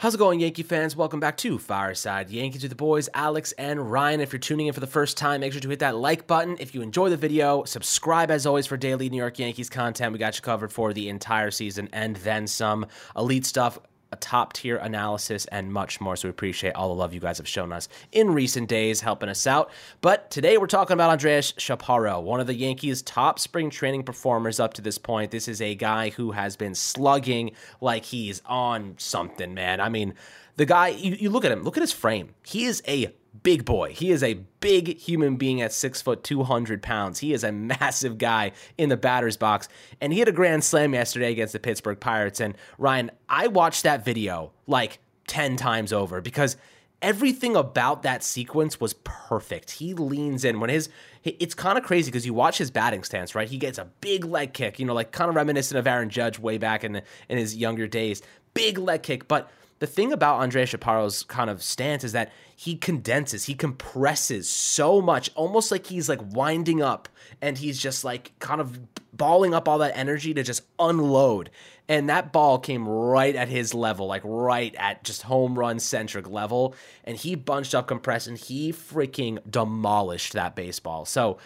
How's it going, Yankee fans? Welcome back to Fireside Yankees with the boys, Alex and Ryan. If you're tuning in for the first time, make sure to hit that like button. If you enjoy the video, subscribe as always for daily New York Yankees content. We got you covered for the entire season and then some elite stuff top tier analysis, and much more. So we appreciate all the love you guys have shown us in recent days, helping us out. But today we're talking about Andres Chaparro, one of the Yankees' top spring training performers up to this point. This is a guy who has been slugging like he's on something, man. I mean, the guy, you, you look at him, look at his frame. He is a big boy. He is a big human being at six foot, 200 pounds. He is a massive guy in the batter's box. And he had a grand slam yesterday against the Pittsburgh Pirates. And Ryan, I watched that video like 10 times over because everything about that sequence was perfect. He leans in when his it's kind of crazy because you watch his batting stance, right? He gets a big leg kick, you know, like kind of reminiscent of Aaron Judge way back in in his younger days. Big leg kick, but the thing about Andre Chaparro's kind of stance is that he condenses, he compresses so much, almost like he's like winding up and he's just like kind of balling up all that energy to just unload. And that ball came right at his level, like right at just home run centric level. And he bunched up, compressed, and he freaking demolished that baseball. So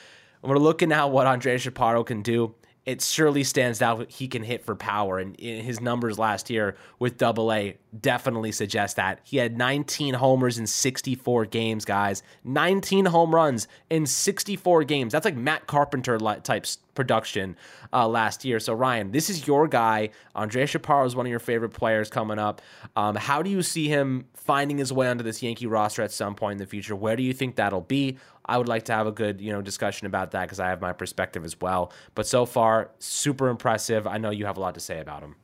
we're looking at what Andre Chaparro can do it surely stands out he can hit for power. And his numbers last year with double a definitely suggest that. He had 19 homers in 64 games guys. 19 home runs in 64 games. That's like matt carpenter type production uh, last year so ryan this is your guy andre chaparro is one of your favorite players coming up um, how do you see him finding his way onto this yankee roster at some point in the future where do you think that'll be I would like to have a good, you know, discussion about that because I have my perspective as well. But so far, super impressive. I know you have a lot to say about him.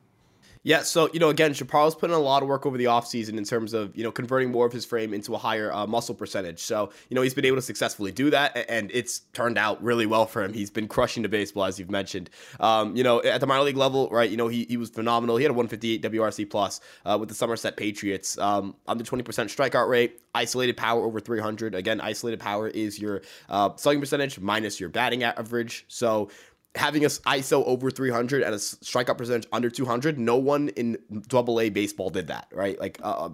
Yeah, so you know, again, Chaparro's put in a lot of work over the offseason in terms of you know converting more of his frame into a higher uh, muscle percentage. So you know he's been able to successfully do that, and it's turned out really well for him. He's been crushing the baseball as you've mentioned. Um, you know, at the minor league level, right? You know, he, he was phenomenal. He had a 158 WRC plus uh, with the Somerset Patriots, um, under 20% strikeout rate, isolated power over 300. Again, isolated power is your uh, slugging percentage minus your batting average. So having a ISO over 300 and a strikeout percentage under 200, no one in double A baseball did that, right? Like, uh,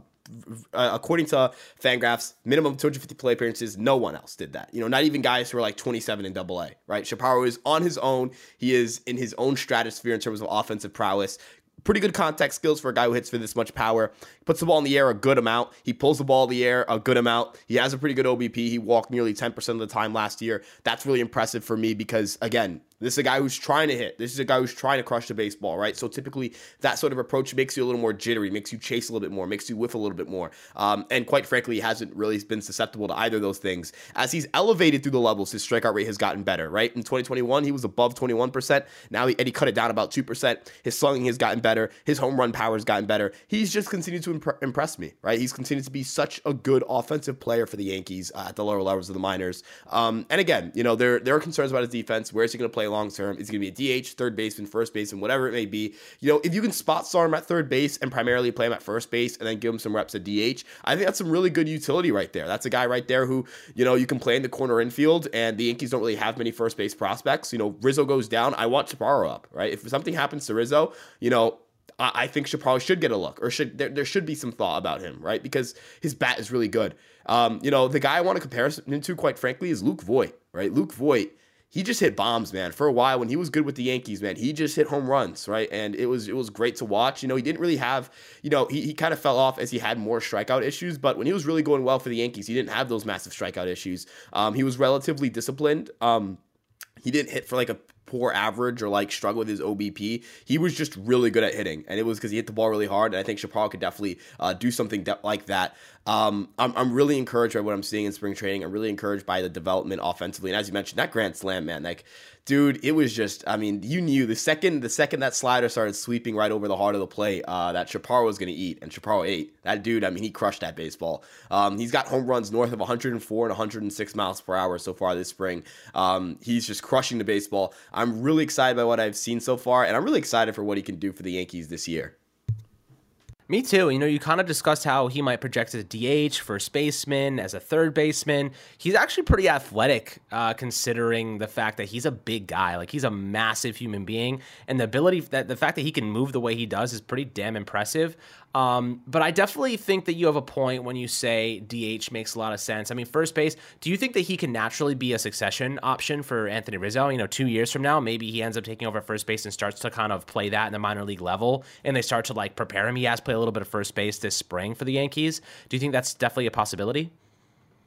uh, according to Fangraphs, minimum 250 play appearances, no one else did that. You know, not even guys who are like 27 in double A, right? Chaparro is on his own. He is in his own stratosphere in terms of offensive prowess pretty good contact skills for a guy who hits for this much power. Puts the ball in the air a good amount. He pulls the ball in the air a good amount. He has a pretty good OBP. He walked nearly 10% of the time last year. That's really impressive for me because, again, this is a guy who's trying to hit. This is a guy who's trying to crush the baseball, right? So typically, that sort of approach makes you a little more jittery, makes you chase a little bit more, makes you whiff a little bit more. Um, and quite frankly, he hasn't really been susceptible to either of those things. As he's elevated through the levels, his strikeout rate has gotten better, right? In 2021, he was above 21%. Now he, and he cut it down about 2%. His slugging has gotten better. His home run power has gotten better. He's just continued to imp- impress me, right? He's continued to be such a good offensive player for the Yankees uh, at the lower levels of the minors. Um, and again, you know, there, there are concerns about his defense. Where is he going to play long term? Is going to be a DH, third baseman, first baseman, whatever it may be. You know, if you can spot start him at third base and primarily play him at first base and then give him some reps at DH, I think that's some really good utility right there. That's a guy right there who, you know, you can play in the corner infield and the Yankees don't really have many first base prospects. You know, Rizzo goes down, I want Chaparro up, right? If something happens to Rizzo, you know, I think Chaparro should get a look, or should there, there should be some thought about him, right? Because his bat is really good. Um, you know, the guy I want to compare him to, quite frankly, is Luke Voit, right? Luke Voit he just hit bombs, man. For a while, when he was good with the Yankees, man, he just hit home runs, right? And it was it was great to watch. You know, he didn't really have, you know, he, he kind of fell off as he had more strikeout issues. But when he was really going well for the Yankees, he didn't have those massive strikeout issues. Um, he was relatively disciplined. Um, he didn't hit for like a poor average or like struggle with his OBP. He was just really good at hitting, and it was because he hit the ball really hard. And I think Chaparro could definitely uh, do something de- like that. Um, I'm, I'm really encouraged by what I'm seeing in spring training. I'm really encouraged by the development offensively. And as you mentioned, that grand slam, man, like dude, it was just, I mean, you knew the second the second that slider started sweeping right over the heart of the plate, uh, that Chaparro was going to eat, and Chaparro ate. That dude, I mean, he crushed that baseball. Um, he's got home runs north of 104 and 106 miles per hour so far this spring. Um, he's just crushing the baseball. I'm really excited by what I've seen so far, and I'm really excited for what he can do for the Yankees this year. Me too. You know, you kind of discussed how he might project as a DH, first baseman, as a third baseman. He's actually pretty athletic, uh, considering the fact that he's a big guy. Like he's a massive human being, and the ability that the fact that he can move the way he does is pretty damn impressive. Um, but I definitely think that you have a point when you say DH makes a lot of sense. I mean, first base, do you think that he can naturally be a succession option for Anthony Rizzo? You know, two years from now, maybe he ends up taking over first base and starts to kind of play that in the minor league level and they start to like prepare him. He has played a little bit of first base this spring for the Yankees. Do you think that's definitely a possibility?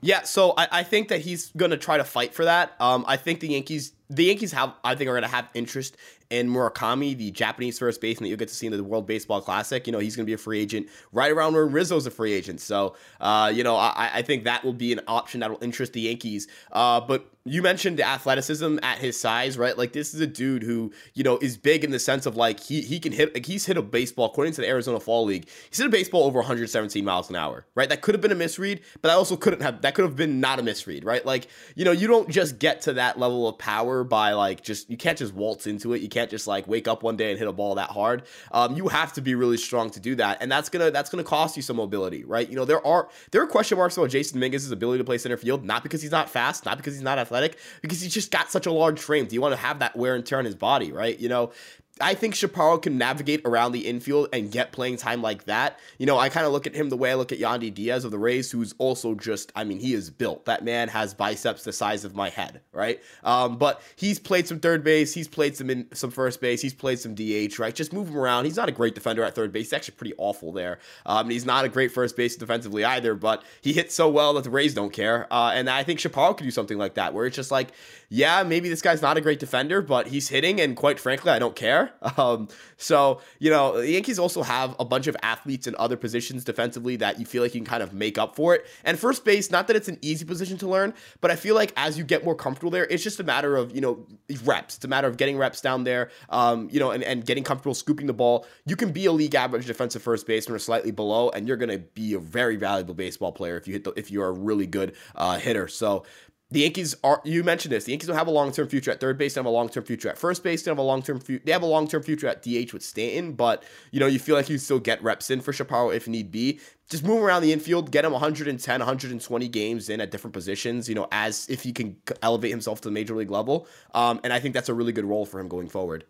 Yeah, so I, I think that he's going to try to fight for that. Um, I think the Yankees, the Yankees have, I think, are going to have interest in Murakami, the Japanese first baseman that you'll get to see in the World Baseball Classic. You know, he's going to be a free agent right around where Rizzo's a free agent. So, uh, you know, I, I think that will be an option that will interest the Yankees. Uh, but you mentioned athleticism at his size, right? Like this is a dude who, you know, is big in the sense of like he he can hit like he's hit a baseball according to the Arizona Fall League. He's hit a baseball over 117 miles an hour, right? That could have been a misread, but that also couldn't have that could have been not a misread, right? Like, you know, you don't just get to that level of power by like just you can't just waltz into it. You can't just like wake up one day and hit a ball that hard. Um, you have to be really strong to do that. And that's gonna that's gonna cost you some mobility, right? You know, there are there are question marks about Jasson Dominguez's ability to play center field, not because he's not fast, not because he's not athletic, because he's just got such a large frame. Do you want to have that wear and tear on his body, right? You know, I think Chaparro can navigate around the infield and get playing time like that. You know, I kind of look at him the way I look at Yandy Diaz of the Rays, who's also just, I mean, he is built. That man has biceps the size of my head, right? Um, but he's played some third base, he's played some in some first base, he's played some DH, right? Just move him around. He's not a great defender at third base. He's actually pretty awful there. Um, he's not a great first base defensively either, but he hits so well that the Rays don't care. Uh, and I think Chaparro could do something like that, where it's just like, yeah, maybe this guy's not a great defender, but he's hitting, and quite frankly, I don't care. Um, so, you know, the Yankees also have a bunch of athletes in other positions defensively that you feel like you can kind of make up for it. And first base, not that it's an easy position to learn, but I feel like as you get more comfortable there, it's just a matter of, you know, reps. It's a matter of getting reps down there, um, you know, and, and getting comfortable scooping the ball. You can be a league average defensive first baseman or slightly below, and you're going to be a very valuable baseball player if you hit the, if you're a really good uh, hitter. So the Yankees are you mentioned this. The Yankees don't have a long term future at third base, they have a long term future at first base, they have a long term future they have a long term future at DH with Stanton, but you know, you feel like you still get reps in for Chaparro if need be. Just move around the infield, get him 110, 120 games in at different positions, you know, as if he can elevate himself to the major league level. Um, and I think that's a really good role for him going forward.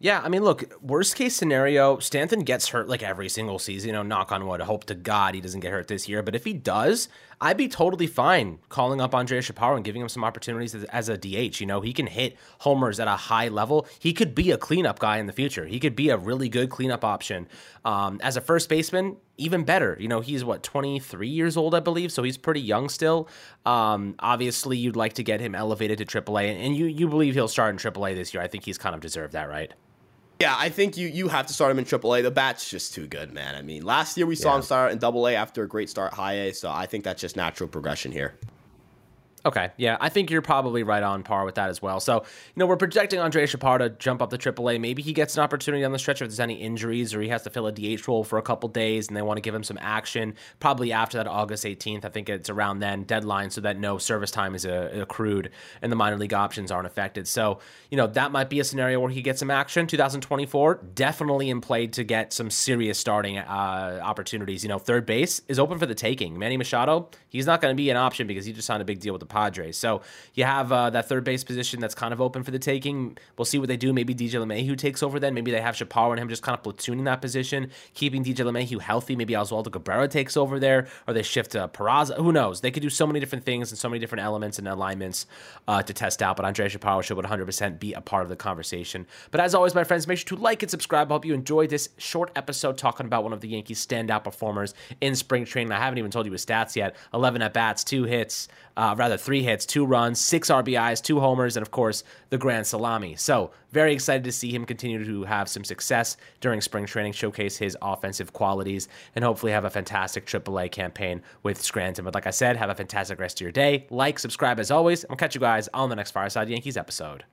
Yeah, I mean, look, worst case scenario, Stanton gets hurt like every single season. You know, knock on wood. Hope to God he doesn't get hurt this year. But if he does, I'd be totally fine calling up Andres Chaparro and giving him some opportunities as, as, a DH. You know, he can hit homers at a high level. He could be a cleanup guy in the future. He could be a really good cleanup option. Um, as a first baseman, even better. You know, he's what, 23 years old, I believe, so he's pretty young still. Um, obviously, you'd like to get him elevated to AAA, and you, you believe he'll start in AAA this year. I think he's kind of deserved that, right? Yeah, I think you you have to start him in AAA. The bat's just too good, man. I mean, last year we saw yeah. him start in Double A after a great start high A, so I think that's just natural progression here. Okay, yeah, I think you're probably right on par with that as well. So, you know, we're projecting Andre Chaparro to jump up the AAA. Maybe he gets an opportunity on the stretch if there's any injuries or he has to fill a DH role for a couple days and they want to give him some action. Probably after that August 18th, I think it's around then deadline so that no service time is uh, accrued and the minor league options aren't affected. So, you know, that might be a scenario where he gets some action. 2024 definitely in play to get some serious starting uh, opportunities. You know, third base is open for the taking. Manny Machado, he's not going to be an option because he just signed a big deal with the Padres. So you have uh, that third base position that's kind of open for the taking. We'll see what they do. Maybe DJ LeMahieu takes over then. Maybe they have Chaparro and him just kind of platooning that position, keeping DJ LeMahieu healthy. Maybe Oswaldo Cabrera takes over there, or they shift to Peraza. Who knows? They could do so many different things and so many different elements and alignments uh, to test out. But Andre Chaparro should 100% be a part of the conversation. But as always, my friends, make sure to like and subscribe. I hope you enjoyed this short episode talking about one of the Yankees' standout performers in spring training. I haven't even told you his stats yet 11 at bats, two hits, uh, rather three hits, two runs, six RBIs, two homers, and of course the grand salami. So very excited to see him continue to have some success during spring training, showcase his offensive qualities, and hopefully have a fantastic AAA campaign with Scranton. But like I said, have a fantastic rest of your day. Like, subscribe as always, we'll catch you guys on the next Fireside Yankees episode.